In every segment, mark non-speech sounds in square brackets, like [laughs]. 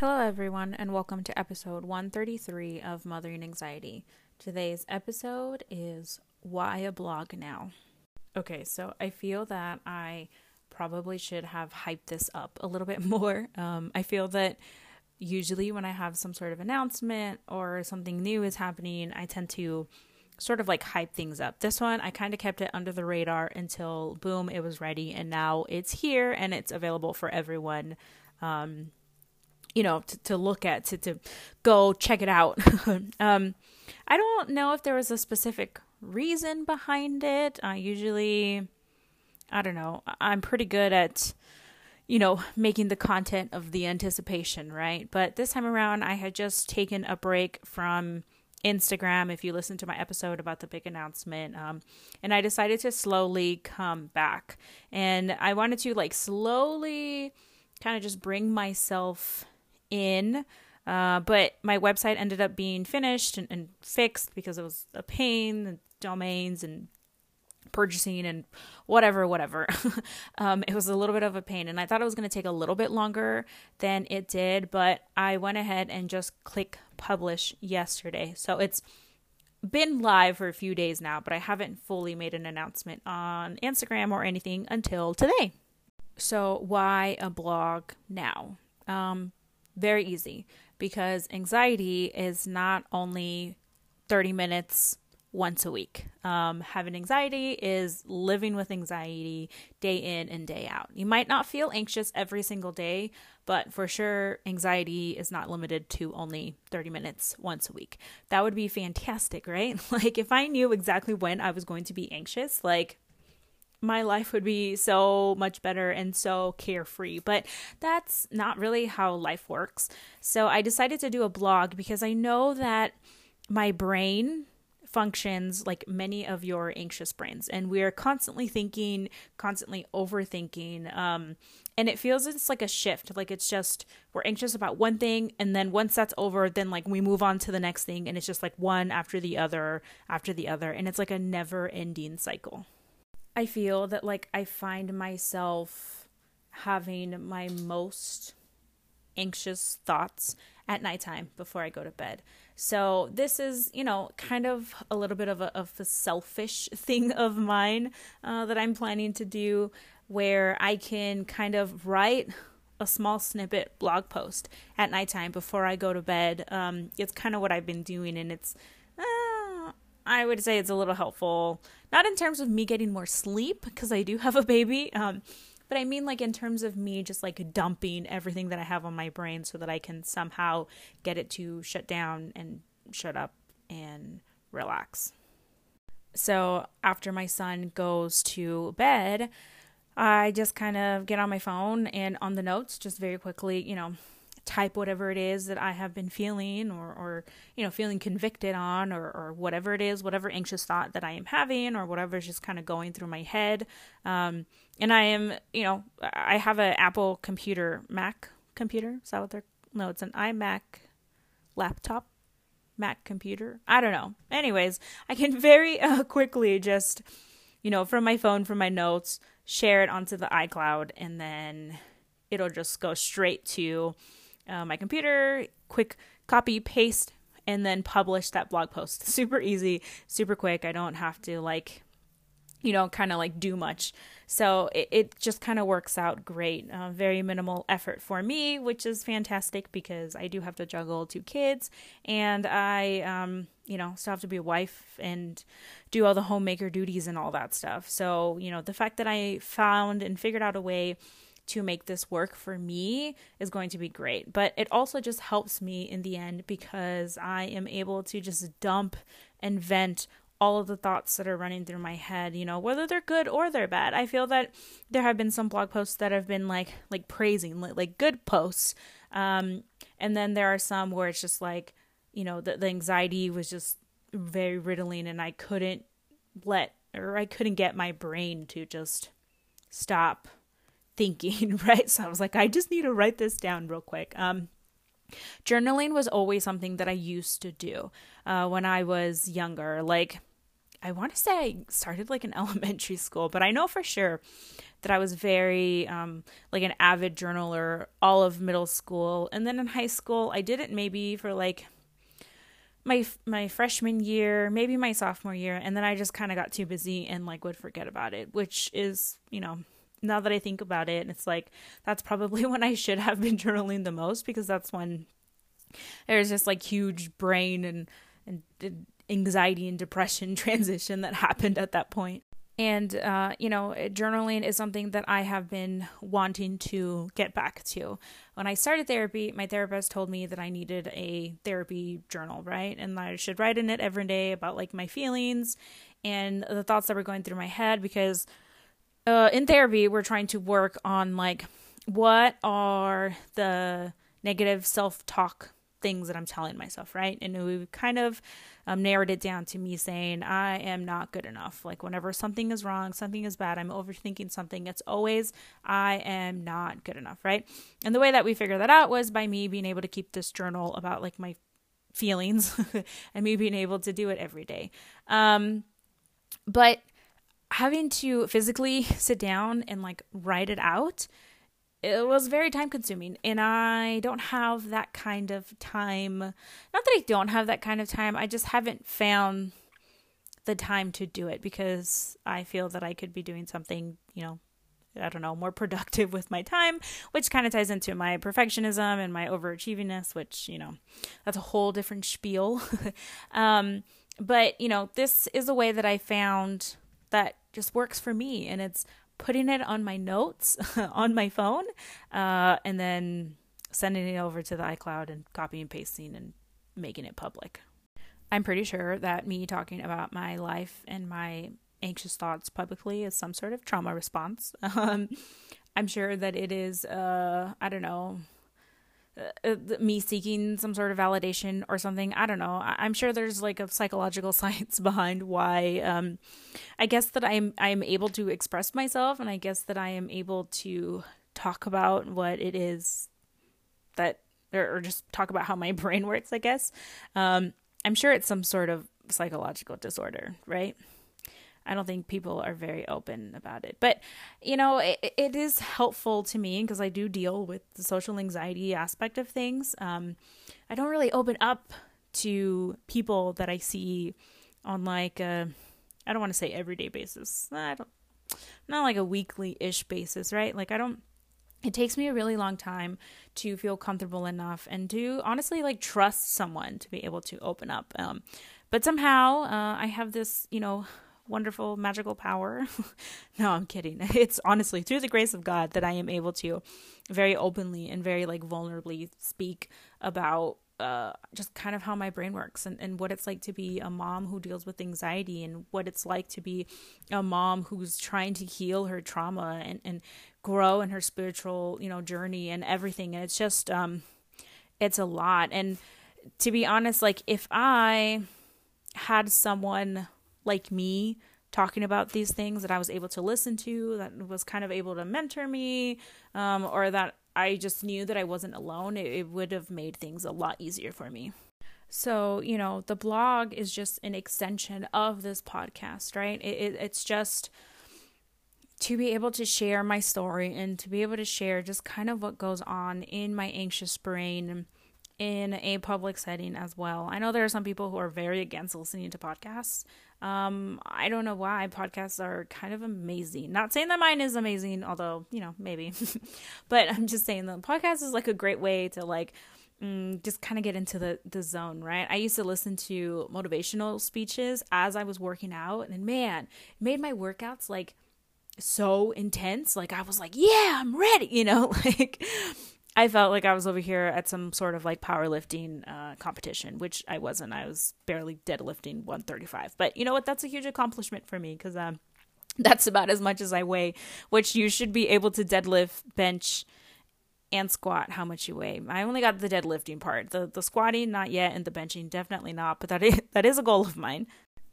Hello, everyone, and welcome to episode 133 of Mothering Anxiety. Today's episode is Why a Blog Now? Okay, so I feel that I probably should have hyped this up a little bit [laughs] more. Um, I feel that usually when I have some sort of announcement or something new is happening, I tend to sort of like hype things up. This one, I kind of kept it under the radar until boom, it was ready, and now it's here and it's available for everyone. Um, you know, to, to look at, to, to go check it out. [laughs] um, I don't know if there was a specific reason behind it. I usually, I don't know, I'm pretty good at, you know, making the content of the anticipation, right? But this time around, I had just taken a break from Instagram. If you listen to my episode about the big announcement, um, and I decided to slowly come back, and I wanted to like slowly kind of just bring myself in. Uh, but my website ended up being finished and, and fixed because it was a pain, the domains and purchasing and whatever, whatever. [laughs] um, it was a little bit of a pain, and I thought it was going to take a little bit longer than it did, but I went ahead and just click publish yesterday. So it's been live for a few days now, but I haven't fully made an announcement on Instagram or anything until today. So, why a blog now? Um, very easy because anxiety is not only 30 minutes once a week. Um, having anxiety is living with anxiety day in and day out. You might not feel anxious every single day, but for sure, anxiety is not limited to only 30 minutes once a week. That would be fantastic, [laughs] right? Like, if I knew exactly when I was going to be anxious, like, my life would be so much better and so carefree. But that's not really how life works. So I decided to do a blog because I know that my brain functions like many of your anxious brains and we're constantly thinking constantly overthinking um and it feels it's like a shift like it's just we're anxious about one thing and then once that's over then like we move on to the next thing and it's just like one after the other after the other and it's like a never ending cycle I feel that like I find myself having my most anxious thoughts at nighttime before I go to bed. So this is, you know, kind of a little bit of a, of a selfish [laughs] thing of mine uh, that I'm planning to do, where I can kind of write a small snippet blog post at nighttime before I go to bed. Um, it's kind of what I've been doing, and it's I would say it's a little helpful. Not in terms of me getting more sleep, because I do have a baby, um, but I mean like in terms of me just like dumping everything that I have on my brain so that I can somehow get it to shut down and shut up and relax. So after my son goes to bed, I just kind of get on my phone and on the notes, just very quickly, you know, type whatever it is that I have been feeling or, or you know, feeling convicted on or, or whatever it is, whatever anxious thought that I am having or whatever is just kind of going through my head. Um, and I am, you know, I have an Apple computer, Mac computer. Is that what they're, no, it's an iMac laptop. Mac computer. I don't know. Anyways, I can [laughs] very uh, quickly just, you know, from my phone, from my notes, share it onto the iCloud, and then it'll just go straight to uh, my computer, quick copy, paste, and then publish that blog post. [laughs] Super easy, super quick. I don't have to like, you know, kind of like do much. So it, it just kind of works out great. Uh, very minimal effort for me, which is fantastic because I do have to juggle two kids and I, um, you know, still have to be a wife and do all the homemaker duties and all that stuff. So, you know, the fact that I found and figured out a way to make this work for me is going to be great. But it also just helps me in the end because I am able to just dump and vent all of the thoughts that are running through my head, you know, whether they're good or they're bad. I feel that there have been some blog posts that have been like like praising, like, good posts. Um and then there are some where it's just like, you know, the, the anxiety was just very riddling and I couldn't let or I couldn't get my brain to just stop thinking, [laughs] right? So I was like, I just need to write this down real quick. Um, journaling was always something that I used to do uh, when I was younger. Like, I want to say I started like in [laughs] elementary school, but I know for sure that I was very um, like an avid journaler all of middle school, and then in high school I did it maybe for like my my freshman year, maybe my sophomore year, and then I just kind of got too busy and like would forget about it, which is you know now that I think about it, it's like that's probably [laughs] when I should have been journaling the most because that's when there's just like huge brain and and anxiety and depression [laughs] transition that happened at that point. And, uh, you know, journaling is something that I have been wanting to get back to. When I started therapy, my therapist told me that I needed a therapy journal, right? And I should write in it every day about like my feelings and the thoughts that were going through my head because uh, in therapy, we're trying to work on like what are the negative self talk things that I'm telling myself, right? And we kind of um, narrowed it down to me saying, I am not good enough. Like, whenever something is wrong, something is bad, I'm overthinking something, it's always, I am not good enough, right? And the way that we figured that out was by me being able to keep this journal about like my feelings [laughs] and me being able to do it every day. Um, but having to physically [laughs] sit down and like write it out it was very time consuming and i don't have that kind of time not that i don't have that kind of time i just haven't found the time to do it because i feel that i could be doing something you know i don't know more productive [laughs] with my time which kind of ties into my perfectionism and my overachievingness which you know that's a whole different spiel. [laughs] Um, but you know this is a way that i found that just works for me and it's putting it on my notes [laughs] on my phone, uh, and then sending it over to the iCloud and copying and pasting and making it public. I'm pretty sure that me talking about my life and my anxious thoughts publicly is some sort of trauma response. [laughs] Um, I'm sure that it is, uh, I don't know, uh, me seeking some sort of validation or something. I don't know. I- am sure there's like a psychological [laughs] science behind why. Um, I guess that I'm I'm able to express myself, and I guess that I am able to talk about what it is that, or, or just talk about how my [laughs] brain works. I guess. Um, I'm sure it's some sort of psychological disorder, right? I don't think people are very open about it. But, you know, it, it is helpful to me because I do deal with the social anxiety aspect of things. Um, I don't really open up to people that I see on like a, I don't want to say everyday basis. I don't, not like a weekly ish basis, right? Like, I don't, it takes me a really long time to feel comfortable enough and to honestly like trust someone to be able to open up. Um, but somehow uh, I have this, you know, wonderful magical power. [laughs] no, I'm kidding. [laughs] It's honestly through the grace of God that I am able to very openly and very like vulnerably speak about uh, just kind of how my brain works and, and what it's like to be a mom who deals with anxiety and what it's like to be a mom who's trying to heal her trauma and, and grow in her spiritual, you know, journey and everything. And it's just, um, it's a lot. And to be honest, like if I had someone like me talking about these things that I was able to listen to, that was kind of able to mentor me, um, or that I just knew that I wasn't alone, it, it would have made things a lot easier for me. So, you know, the blog is just an extension of this podcast, right? It, it, it's just to be able to share my story and to be able to share just kind of what goes on in my anxious brain in a public setting as well. I know there are some people who are very against listening to podcasts. Um, I don't know why podcasts are kind of amazing. Not saying that mine is amazing, although, you know, maybe. [laughs] but I'm just saying the podcast is like a great way to like mm, just kind of get into the the zone, right? I used to listen to motivational speeches as I was working out and man, it made my workouts like so intense. Like I was like, "Yeah, I'm ready," [laughs] you know, like I felt like I was over here at some sort of like powerlifting uh, competition, which I wasn't. I was barely deadlifting 135. But you know what? That's a huge accomplishment for me because um, [laughs] that's about as much as I weigh, which you should be able to deadlift, bench, and squat how much you weigh. I only got the deadlifting part. The the squatting not yet and the benching definitely not, but that is, [laughs] that is a goal of mine.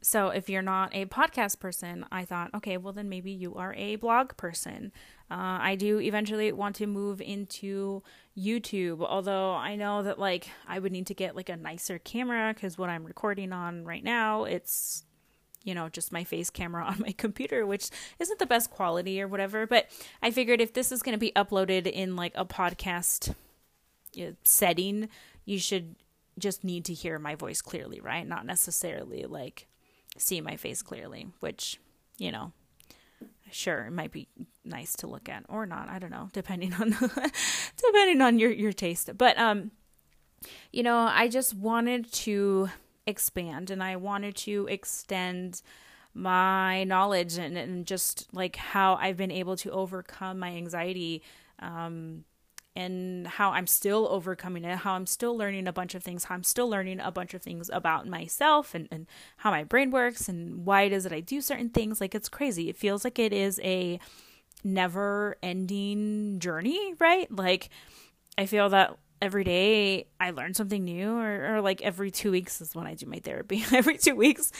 So if you're not a podcast person, I thought, okay, well then maybe you are a blog person. Uh, I do eventually want to move into YouTube, although I know that like I would need to get like a nicer camera because what I'm recording on right now, it's you know, just my face camera [laughs] on my computer, which isn't the best quality or whatever. But I figured if this is going to be uploaded in like a podcast setting, you should just need to hear my voice clearly, right? Not necessarily like see my face clearly, which, you know, sure it might be nice to look at or not. I don't know depending on [laughs] depending on your your taste. But um you know i just wanted to expand and I wanted to extend my knowledge and, and just like how I've been able to overcome my anxiety um, and how I'm still overcoming it, how I'm still learning a bunch of things, how I'm still learning a bunch of things about myself and, and how my brain works and why it is that I do certain things. Like it's crazy. It feels like it is a never ending journey, right? Like I feel that every day I learn something new, or, or like every two weeks is when I do my therapy. [laughs] every two weeks,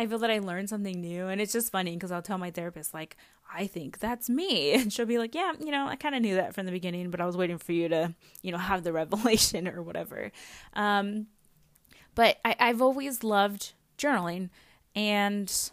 I feel that I learn something new. And it's just funny because I'll tell my therapist, like, I think that's me. [laughs] And she'll be like, yeah, you know, I kind of knew that from the beginning, but I was waiting for you to, you know, have the [laughs] revelation or whatever. Um, but I, I've always loved journaling and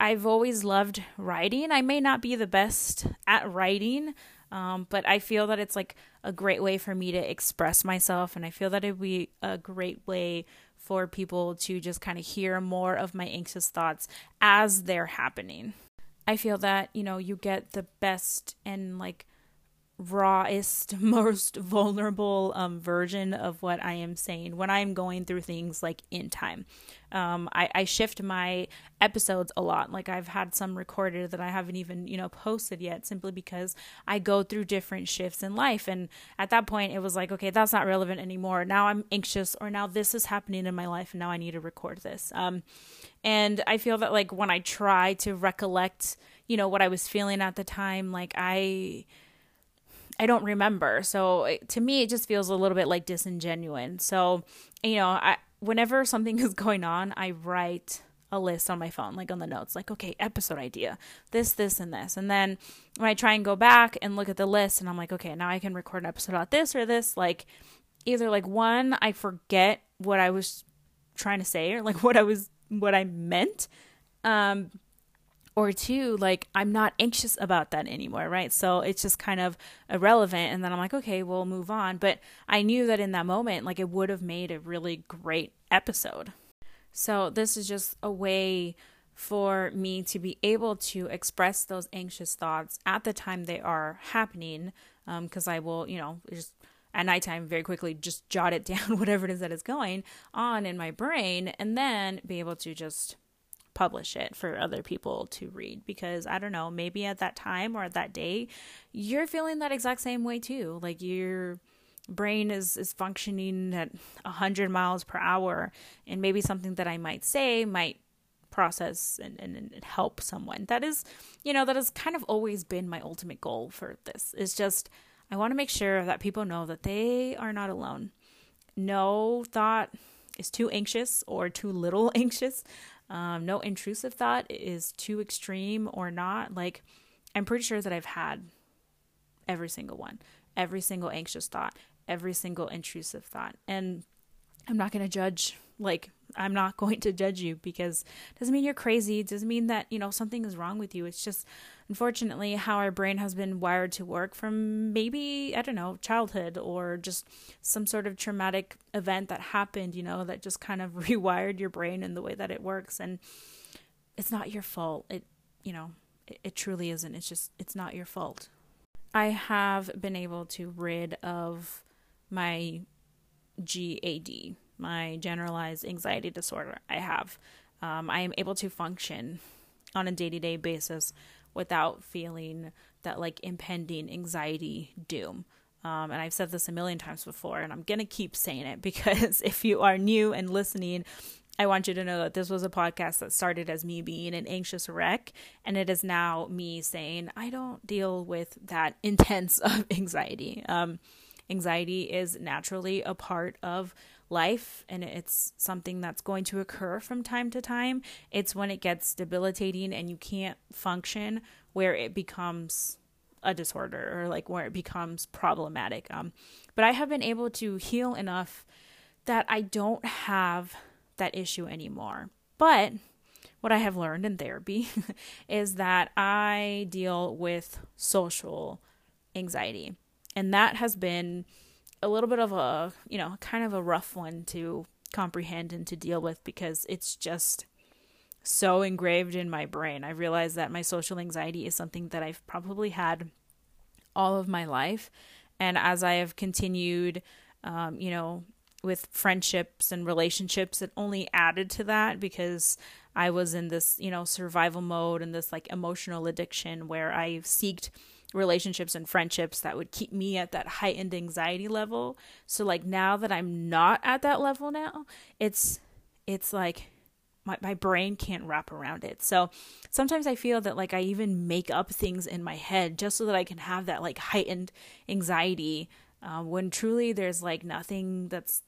I've always loved writing. I may not be the best at writing, um, but I feel that it's like a great way for me to express myself. And I feel that it would be a great way for people to just kind of hear more of my anxious thoughts as they're happening. I feel that, you know, you get the best and like rawest, [laughs] most vulnerable um, version of what I am saying when I'm going through things like in time. Um, I, I shift my episodes a lot. Like I've had some recorded that I haven't even, you know, posted yet simply because I go through different shifts in life. And at that point, it was like, okay, that's not relevant anymore. Now I'm anxious, or now this is happening in my life, and now I need to record this. Um, and I feel that, like, when I try to recollect, you know, what I was feeling at the time, like, I I don't remember. So to me, it just feels a little bit like disingenuous. So, you know, I whenever something [laughs] is going on, I write a list on my phone, like on the notes, like, okay, episode idea, this, this, and this. And then when I try and go back and look at the list and I'm like, okay, now I can record an episode about this or this, like either like one, I forget what I was trying to say or like [laughs] what I was, what I meant. Um, or two, like I'm not anxious about that anymore, right? So it's just kind of irrelevant. And then I'm like, okay, we'll move on. But I knew that in that moment, like it would have made a really great episode. So this is just a way for me to be able to express those anxious thoughts at the time they are happening. Because um, I will, you know, just at nighttime very quickly just jot it [laughs] down, whatever it is that is going on in my brain, and then be able to just publish it for other people to read because I don't know, maybe at that time or at that day, you're feeling that exact same way too. Like your brain is is functioning at 100 miles per hour and maybe something that I might say might process and, and, and help someone. That is, you know, that has kind of always been my ultimate goal for this. Is just I want to make sure that people know that they are not alone. No thought is too anxious or too little [laughs] anxious. Um, no intrusive thought is too extreme or not. Like, I'm pretty sure that I've had every single one, every single anxious thought, every single intrusive thought. And I'm not going to judge like i'm not [laughs] going to judge you because doesn't mean you're crazy it doesn't mean that you know something is wrong with you it's just unfortunately how our brain has been wired to work from maybe i don't know childhood or just some sort of traumatic event that happened you know that just kind of [laughs] rewired your brain in the way that it works. And it's not your fault. It you know it, it truly isn't. It's just it's not your fault. I have been able to rid of my GAD my generalized anxiety disorder. I have. Um, I am able to function on a day to day basis without feeling that like impending anxiety doom. Um, and I've said this a million times before, and I'm going to keep saying it [laughs] because if you are new and listening, I want you to know that this was a podcast that started as me being an anxious wreck, and it is now me saying, I don't deal with that [laughs] intense of anxiety. Um, anxiety is naturally a part of life and it's something that's going to occur from time to time. It's when it gets debilitating and you can't function where it becomes a disorder or like where it becomes problematic. Um, but I have been able to heal enough that I don't have that issue anymore. But what I have learned in therapy [laughs] is that I deal with social anxiety. And that has been a little bit of a, you know, kind of a rough one to comprehend and to deal with because it's just so engraved in my brain. I realize that my social anxiety is something that I've probably had all of my life. And as I have continued, um, you know, with friendships and relationships, it only added to that because I was in this, you know, survival mode and this like emotional addiction where I've seeked relationships and friendships that would keep me at that heightened anxiety level. So like now that I'm not at that level now, it's it's like my, my brain can't wrap around it. So sometimes I feel that like I even make up things in my head just so that I can have that like heightened anxiety uh, when truly there's like nothing that's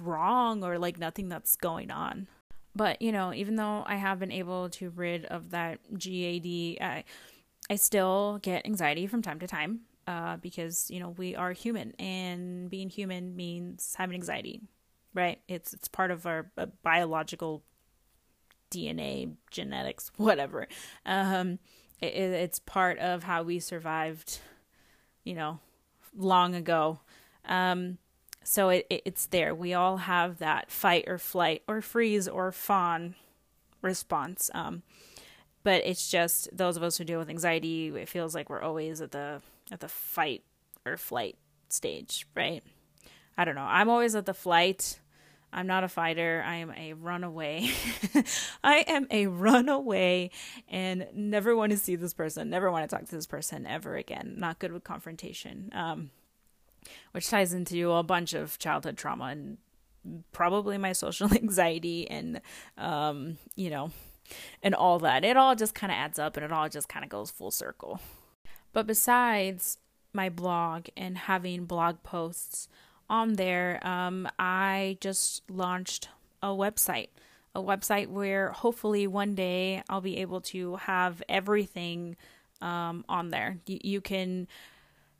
wrong or like nothing that's going on. But you know, even though I have been able to rid of that GAD, I, I still get anxiety from time to time uh, because you know we are human, and being human means having anxiety, right? It's it's part of our uh, biological DNA, genetics, [laughs] whatever. Um, it, it's part of how we survived, you know, long ago. Um, so it, it, it's there. We all have that fight or flight or freeze or fawn response. Um, but it's just those of us who deal with anxiety. It feels like we're always at the at the fight or flight stage, right? I don't know. I'm always at the flight I'm not a fighter. I am a runaway. [laughs] I am a runaway and never want to see this person, never want to talk to this person ever again. Not good with confrontation. Um, which ties into a bunch of childhood trauma and probably my social [laughs] anxiety and um, you know, and all that. It all just kind of adds up and it all just kind of goes full circle. But besides my blog and having blog posts on there, um, I just launched a website. A website where hopefully one day I'll be able to have everything um, on there. You, you can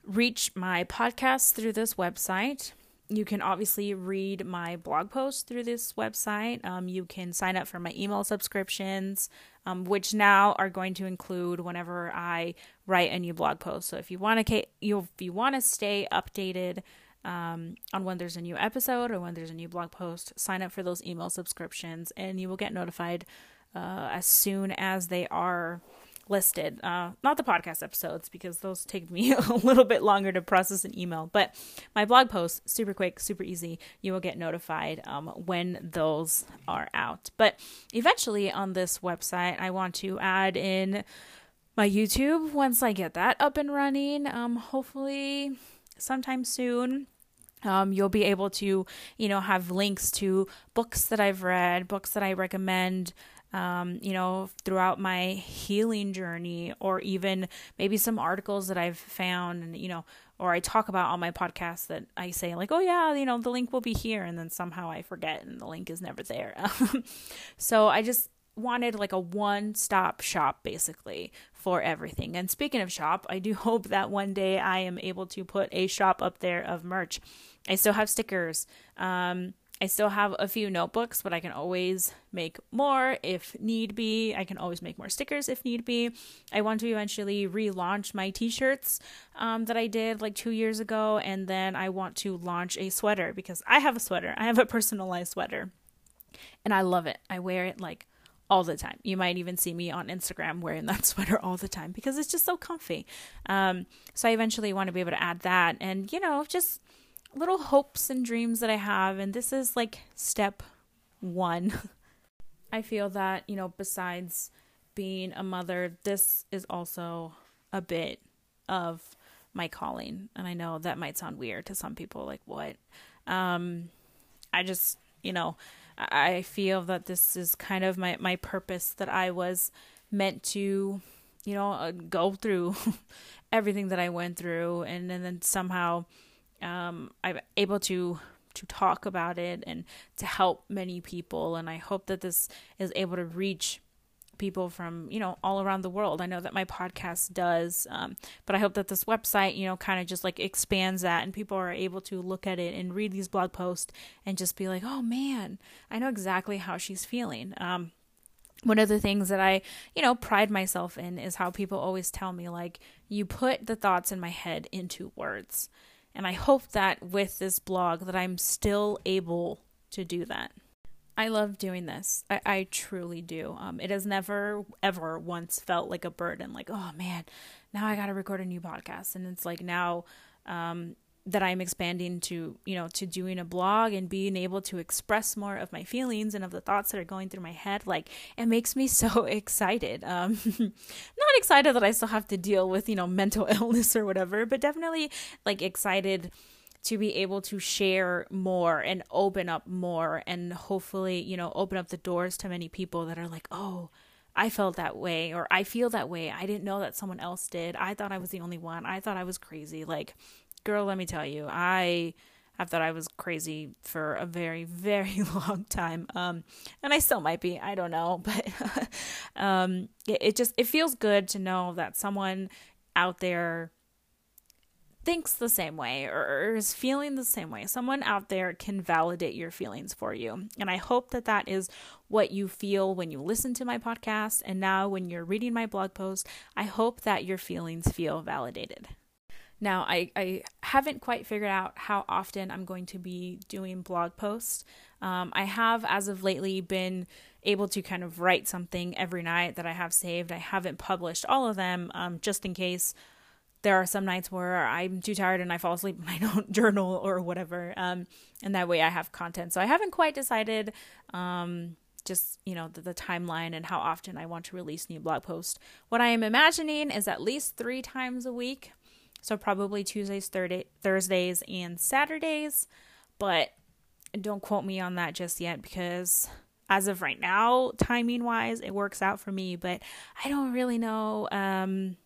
reach my podcast through this website. You can obviously read my blog posts through this website. Um, you can sign up for my email subscriptions, um, which now are going to include whenever I write a new blog post. So if you want to, you if you want to stay updated um, on when there's a new episode or when there's a new blog post. Sign up for those email subscriptions, and you will get notified uh, as soon as they are listed. Uh, not the podcast episodes because those take me [laughs] a little bit longer to process an email, but my blog posts super quick, super easy. You will get notified um, when those are out. But eventually on this website, I want to add in my YouTube once I get that up and running. Um, hopefully sometime soon. Um, you'll be able to, you know, have links to books that I've read, books that I recommend, um, you know, throughout my healing journey, or even maybe some articles that I've found, and you know, or I talk about on my podcast that I say like, oh yeah, you know, the link will be here, and then somehow I forget, and the link is never there. [laughs] so I just wanted like a one stop shop basically for everything. And speaking of shop, I do [laughs] hope that one day I am able to put a shop up there of merch. I still have stickers. Um, I still have a few notebooks, but I can always make more if need be. I can always make more stickers if need be. I want to eventually relaunch my t shirts um, that I did like two years ago, and then I want to launch a sweater because I have a sweater. I have a personalized sweater, and I love it. I wear it like all the time. You might even see me on Instagram wearing that [laughs] sweater all the time because it's just so comfy. Um, so I eventually want to be able to add that and, you know, just little hopes and dreams that I have. And this is like step one. [laughs] I feel that, you know, besides being a mother, this is also a bit of my calling. And I know that might sound weird to some people like, what? Um, I just, you know, I feel that this is kind of my, my purpose that I was meant to, you know, uh, go through [laughs] everything that I went through, and, and then somehow um, I'm able to to talk about it and to help many people. And I hope that this is able to reach people from you know all around the world. I know that my podcast does, um, but I hope that this website you know kind of just like expands that, and people are able to look at it and read these blog posts and just be like, oh man, I know exactly how she's feeling. Um, one of the things that I, you know, pride myself in is how people always tell me, like, you put the thoughts in my head into words. And I hope that with this blog that I'm still able to do that. I love doing this. I, I truly do. Um, it has never, ever once felt like a burden, like, oh man, now I got to record a new podcast. And it's like now um, that I'm expanding to, you know, to doing a blog and being able to express more of my feelings and of the thoughts that are going through my head, like it makes me [laughs] so excited. Um, [laughs] not excited that I still have to deal with, you know, mental [laughs] illness or whatever, but definitely like excited to be able to share more and open up more and hopefully, you know, open up the doors to many people that are like, oh, I felt that way or I feel that way. I didn't know that someone else did. I thought I was the only one. I thought I was crazy. Like, girl, let me tell you, I have thought I was crazy for a very, [laughs] very long time. Um, and I still might be. I don't know, [laughs] but um, it, it just it feels good to know that someone out there thinks the same way or is feeling the same way. Someone out there can validate your feelings for you. And I hope that that is what you feel when you listen to my podcast. And now when you're reading my blog post, I hope that your feelings feel validated. Now, I, I haven't quite figured out how often I'm going to be doing blog posts. Um, I have, as of lately, been able to kind of write something every night that I have saved. I haven't published all of them um, just in case there are some nights where I'm too tired and I fall asleep and I don't journal or whatever. Um, and that way I have content. So I haven't quite decided um, just, you know, the, the, timeline and how often I want to release new blog posts. What I am imagining is at least three times a week. So probably Tuesdays, Thursdays, and Saturdays. But don't quote me on that just yet because as of right now, timing wise, it works out for me. But I don't really know, um,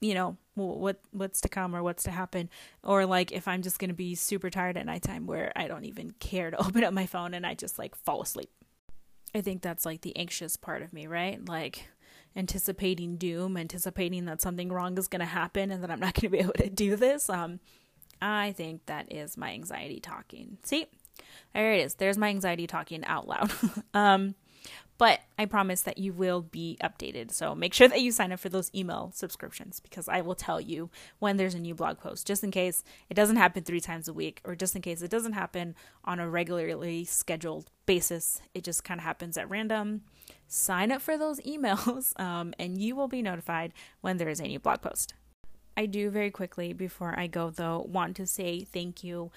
you know, what what's to come or what's to happen or like if i'm just to be super tired at nighttime where i don't even care to [laughs] open up my phone and i just like fall asleep i think that's like the anxious part of me right like anticipating doom, anticipating that something wrong is going to happen and that I'm not going to be [laughs] able to do this. Um, I think that is my anxiety talking. See, there it is. There's my anxiety talking out loud. [laughs] um, but I promise that you will be updated. So make sure that you sign up for those email subscriptions because I will tell you when there's a new blog post, just in case it doesn't happen three times a week, or just in case it doesn't happen on a regularly scheduled basis. It just kind of happens at random. Sign up for those [laughs] emails, um, and you will be notified when there is a new blog post. I do very quickly before I go, though, want to say thank you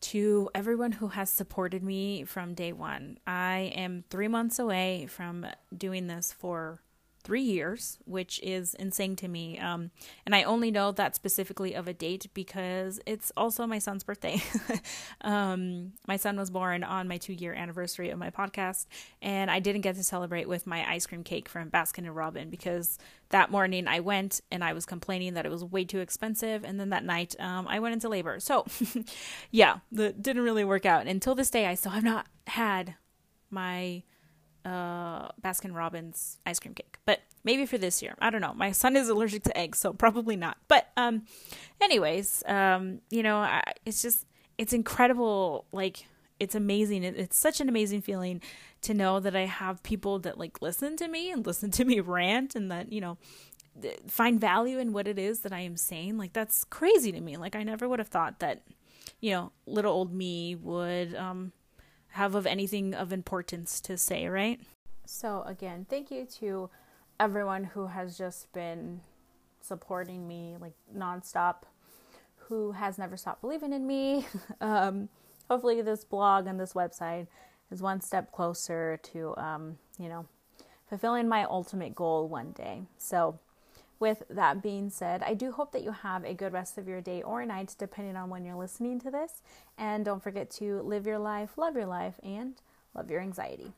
to everyone who has supported me from day one. I am three months away from doing this for three years, which is insane to me. Um, and I only know that specifically of a date because it's also my son's birthday. [laughs] um, my son was born on my two year anniversary of my podcast, and I didn't get to celebrate with my ice cream cake from Baskin and Robin because that morning I went and I was complaining that it was way too expensive, and then that night um, I went into labor. So, [laughs] yeah, that didn't really work out. And Until this day, I still have not had my uh, Baskin Robbins ice cream cake, but maybe for this year. I don't know. My son is allergic to eggs, so probably not. But um, anyways, um, you know, I, it's just it's incredible. Like it's amazing. It, it's such an amazing feeling to know that I have people that like listen to me and listen to me [laughs] rant, and that you know find value in what it is that I am saying. Like that's crazy to me. Like I never would have thought that you know little old me would um have of anything of importance to say, right? So, again, thank you to everyone who has just been supporting me like nonstop, who has never stopped believing in me. [laughs] um, hopefully, this blog and this website is one step closer to, um, you know, fulfilling my ultimate goal one day. So, with that being said, I do hope that you have a good rest of your day or night, depending on when you're listening to this. And don't forget to live your life, love your life, and love your anxiety.